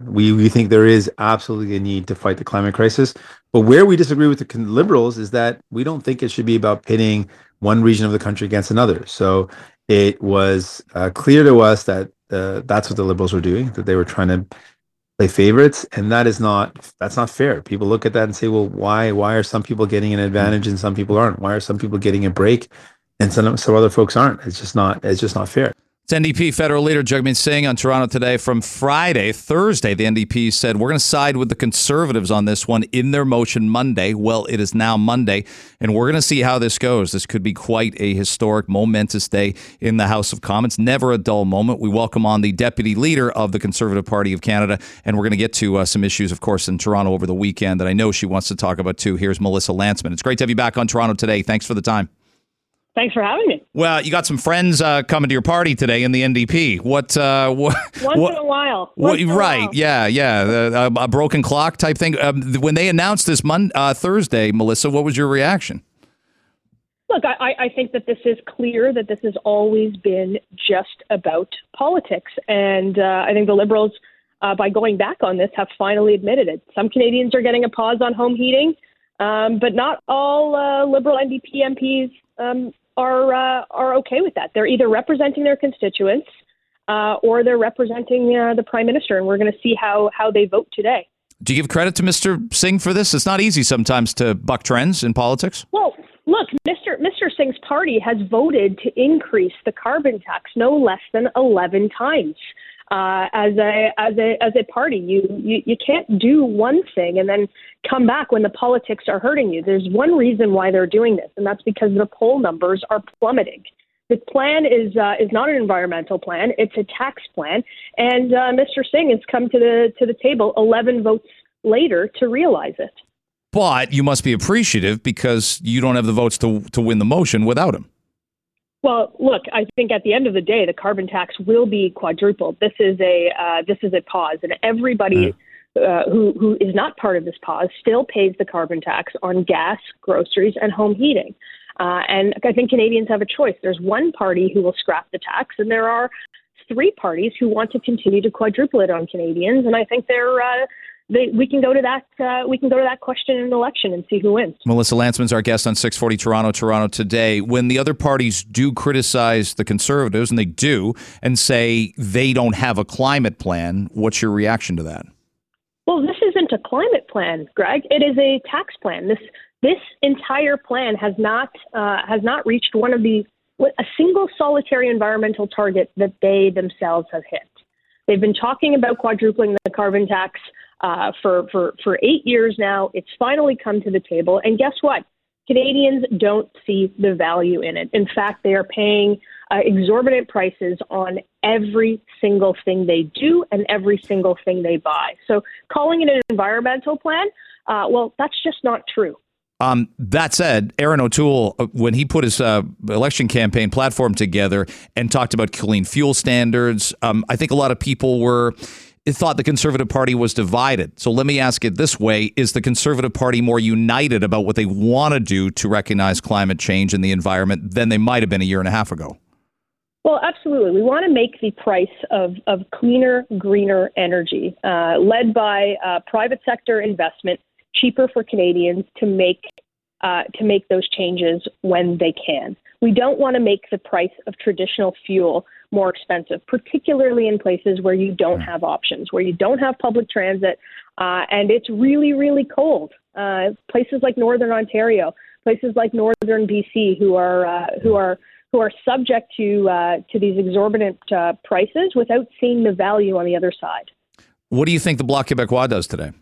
We, we think there is absolutely a need to fight the climate crisis. But where we disagree with the liberals is that we don't think it should be about pitting one region of the country against another. So it was uh, clear to us that uh, that's what the liberals were doing, that they were trying to play favorites, and that is not that's not fair. People look at that and say, well, why why are some people getting an advantage and some people aren't? Why are some people getting a break and some some other folks aren't? It's just not it's just not fair. It's NDP federal leader Jagmeet Singh on Toronto today. From Friday, Thursday, the NDP said we're going to side with the Conservatives on this one in their motion Monday. Well, it is now Monday, and we're going to see how this goes. This could be quite a historic, momentous day in the House of Commons. Never a dull moment. We welcome on the deputy leader of the Conservative Party of Canada, and we're going to get to uh, some issues, of course, in Toronto over the weekend that I know she wants to talk about too. Here's Melissa Lantsman. It's great to have you back on Toronto today. Thanks for the time. Thanks for having me. Well, you got some friends uh, coming to your party today in the NDP. What? Uh, what Once what, in a while. What, Once right? A while. Yeah, yeah. Uh, a broken clock type thing. Um, when they announced this Mon- uh, Thursday, Melissa, what was your reaction? Look, I, I think that this is clear that this has always been just about politics, and uh, I think the Liberals, uh, by going back on this, have finally admitted it. Some Canadians are getting a pause on home heating, um, but not all uh, Liberal NDP MPs um, are uh, are okay with that. They're either representing their constituents uh, or they're representing uh, the prime minister, and we're going to see how how they vote today. Do you give credit to Mr. Singh for this? It's not easy sometimes to buck trends in politics. Well, look, Mr. Mr. Singh's party has voted to increase the carbon tax no less than eleven times. Uh, as a as a as a party, you, you you can't do one thing and then come back when the politics are hurting you. There's one reason why they're doing this, and that's because the poll numbers are plummeting. The plan is uh, is not an environmental plan; it's a tax plan, and uh, Mr. Singh has come to the to the table 11 votes later to realize it. But you must be appreciative because you don't have the votes to to win the motion without him. Well, look, I think at the end of the day, the carbon tax will be quadrupled. This is a uh, this is a pause, and everybody uh, who who is not part of this pause still pays the carbon tax on gas, groceries, and home heating. Uh, and I think Canadians have a choice. There's one party who will scrap the tax, and there are three parties who want to continue to quadruple it on Canadians. And I think they're uh, they, we can go to that uh, we can go to that question in an election and see who wins. Melissa Lantsman's our guest on 640 Toronto, Toronto today. When the other parties do criticize the Conservatives, and they do, and say they don't have a climate plan, what's your reaction to that? Well, this isn't a climate plan, Greg. It is a tax plan. This this entire plan has not uh, has not reached one of the a single solitary environmental target that they themselves have hit. They've been talking about quadrupling the carbon tax uh, for, for, for eight years now. It's finally come to the table. And guess what? Canadians don't see the value in it. In fact, they are paying uh, exorbitant prices on every single thing they do and every single thing they buy. So calling it an environmental plan, uh, well, that's just not true. Um, that said, Erin O'Toole, uh, when he put his uh, election campaign platform together and talked about clean fuel standards, um, I think a lot of people were thought the Conservative Party was divided. So let me ask it this way Is the Conservative Party more united about what they want to do to recognize climate change and the environment than they might have been a year and a half ago? Well, absolutely. We want to make the price of, of cleaner, greener energy, uh, led by uh, private sector investment, cheaper for Canadians to make uh, to make those changes when they can. We don't want to make the price of traditional fuel more expensive, particularly in places where you don't have options, where you don't have public transit, uh, and it's really, really cold. Uh, places like Northern Ontario, places like Northern BC, who are uh, who are who are subject to uh, to these exorbitant uh, prices without seeing the value on the other side. What do you think the Bloc Québécois does today?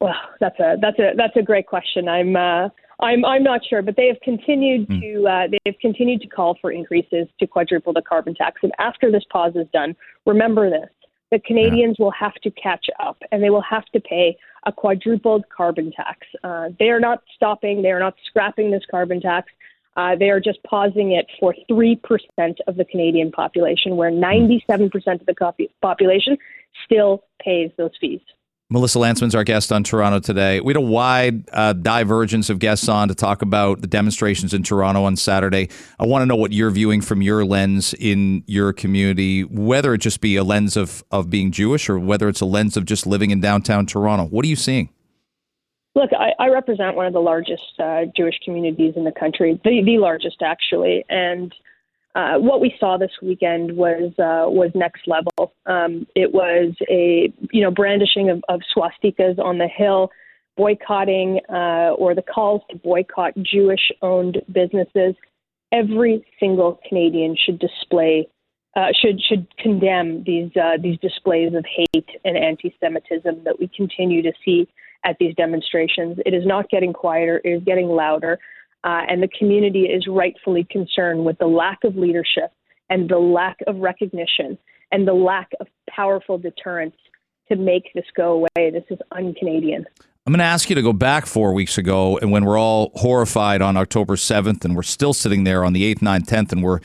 Well, that's a that's a that's a great question. I'm uh, I'm I'm not sure, but they have continued mm. to uh, they have continued to call for increases to quadruple the carbon tax. And after this pause is done, remember this: the Canadians yeah. will have to catch up, and they will have to pay a quadrupled carbon tax. Uh, they are not stopping; they are not scrapping this carbon tax. Uh, they are just pausing it for three percent of the Canadian population, where ninety-seven percent of the population still pays those fees. Melissa Lantsman's our guest on Toronto today. We had a wide uh, divergence of guests on to talk about the demonstrations in Toronto on Saturday. I want to know what you're viewing from your lens in your community, whether it just be a lens of, of being Jewish or whether it's a lens of just living in downtown Toronto. What are you seeing? Look, I, I represent one of the largest uh, Jewish communities in the country, the, the largest actually, and uh, what we saw this weekend was uh, was next level. Um, it was a you know brandishing of, of swastikas on the hill, boycotting uh, or the calls to boycott Jewish-owned businesses. Every single Canadian should display uh, should should condemn these uh, these displays of hate and anti-Semitism that we continue to see at these demonstrations. It is not getting quieter; it is getting louder. Uh, and the community is rightfully concerned with the lack of leadership and the lack of recognition and the lack of powerful deterrence to make this go away. This is un Canadian. I'm going to ask you to go back four weeks ago and when we're all horrified on October 7th and we're still sitting there on the 8th, 9th, 10th, and we're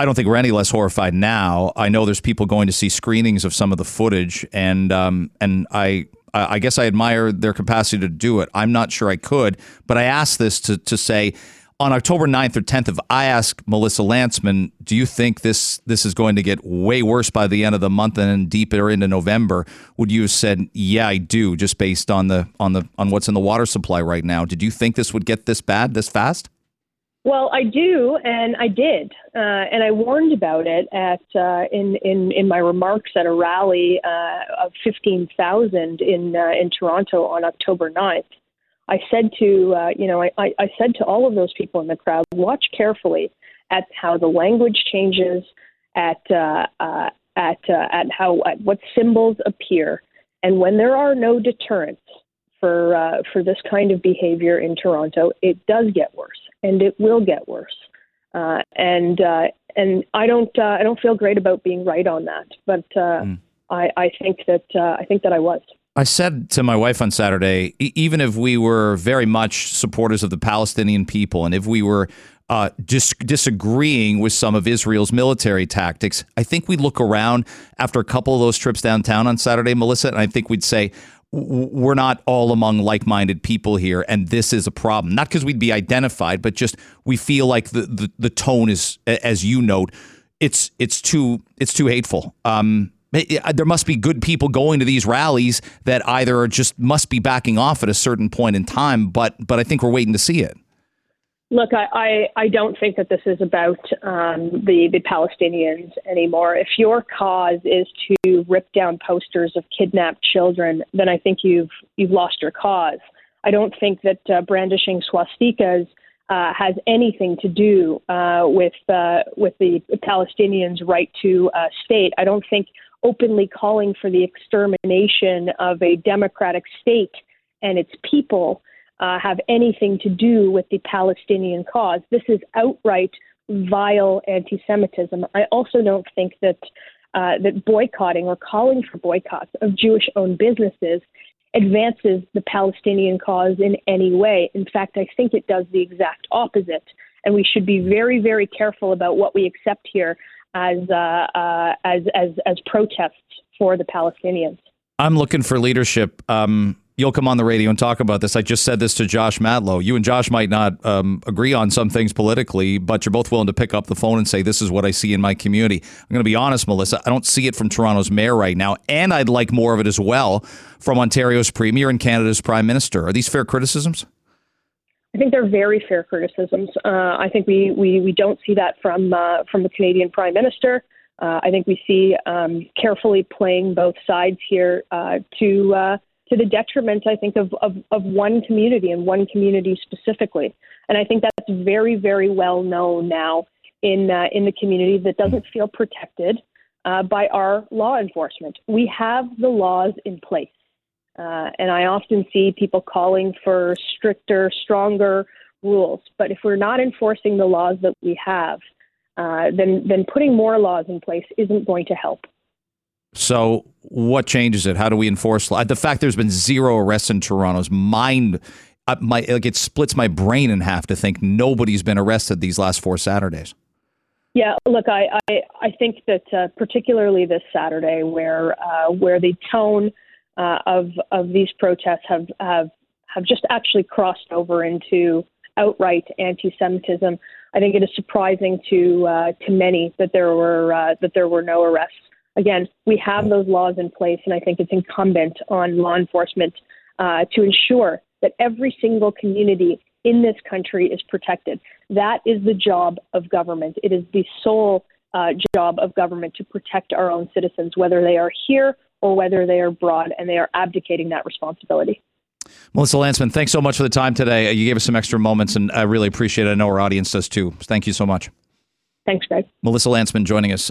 I don't think we're any less horrified now. I know there's people going to see screenings of some of the footage, and um, and I I guess I admire their capacity to do it. I'm not sure I could, but I asked this to, to say on October 9th or 10th, if I ask Melissa Lantsman, do you think this this is going to get way worse by the end of the month and then deeper into November? Would you have said, yeah, I do, just based on the on the on what's in the water supply right now? Did you think this would get this bad this fast? Well, I do, and I did, uh, and I warned about it at uh, in in in my remarks at a rally uh, of fifteen thousand in uh, in Toronto on October 9th. I said to uh, you know I, I said to all of those people in the crowd, watch carefully at how the language changes, at uh, uh, at uh, at how at what symbols appear, and when there are no deterrents for uh, for this kind of behavior in Toronto, it does get worse and it will get worse. Uh, and uh, and I don't uh, I don't feel great about being right on that, but mm. I, I think that uh, I think that I was. I said to my wife on Saturday, even if we were very much supporters of the Palestinian people, and if we were uh, dis- disagreeing with some of Israel's military tactics, I think we'd look around after a couple of those trips downtown on Saturday, Melissa, and I think we'd say, we're not all among like-minded people here and this is a problem. Not because we'd be identified but just we feel like the, the, the tone is as you note it's it's too it's too hateful. Um, there must be good people going to these rallies that either just must be backing off at a certain point in time but but i think we're waiting to see it Look, I, I, I, don't think that this is about um, the, the Palestinians anymore. If your cause is to rip down posters of kidnapped children, then I think you've you've lost your cause. I don't think that uh, brandishing swastikas uh, has anything to do uh, with uh, with the Palestinians' right to uh, state. I don't think openly calling for the extermination of a democratic state and its people uh, have anything to do with the Palestinian cause. This is outright vile anti-Semitism. I also don't think that uh, that boycotting or calling for boycotts of Jewish-owned businesses advances the Palestinian cause in any way. In fact, I think it does the exact opposite. And we should be very, very careful about what we accept here as uh, uh as as as protests for the Palestinians. I'm looking for leadership. Um, you'll come on the radio and talk about this. I just said this to Josh Matlow. You and Josh might not um, agree on some things politically, but you're both willing to pick up the phone and say, This is what I see in my community. I'm going to be honest, Melissa. I don't see it from Toronto's mayor right now, and I'd like more of it as well from Ontario's premier and Canada's prime minister. Are these fair criticisms? I think they're very fair criticisms. Uh, I think we, we, we don't see that from uh, from the Canadian prime minister. Uh, I think we see um, carefully playing both sides here uh, to uh, to the detriment, I think, of, of, of one community and one community specifically. And I think that's very, very well known now in uh, in the community that doesn't feel protected uh, by our law enforcement. We have the laws in place, uh, and I often see people calling for stricter, stronger rules. But if we're not enforcing the laws that we have, uh, then then putting more laws in place isn't going to help. So, what changes it? How do we enforce the fact there's been zero arrests in Toronto's mind? Uh, my like it splits my brain in half to think nobody's been arrested these last four Saturdays. Yeah, look, I I, I think that uh, particularly this Saturday, where uh, where the tone uh, of of these protests have have have just actually crossed over into outright anti-Semitism. I think it is surprising to uh, to many that there were uh, that there were no arrests. Again, we have those laws in place, and I think it's incumbent on law enforcement uh, to ensure that every single community in this country is protected. That is the job of government. It is the sole uh, job of government to protect our own citizens, whether they are here or whether they are abroad, and they are abdicating that responsibility. Melissa Lantsman, thanks so much for the time today. You gave us some extra moments, and I really appreciate it. I know our audience does too. Thank you so much. Thanks, Greg. Melissa Lantsman joining us.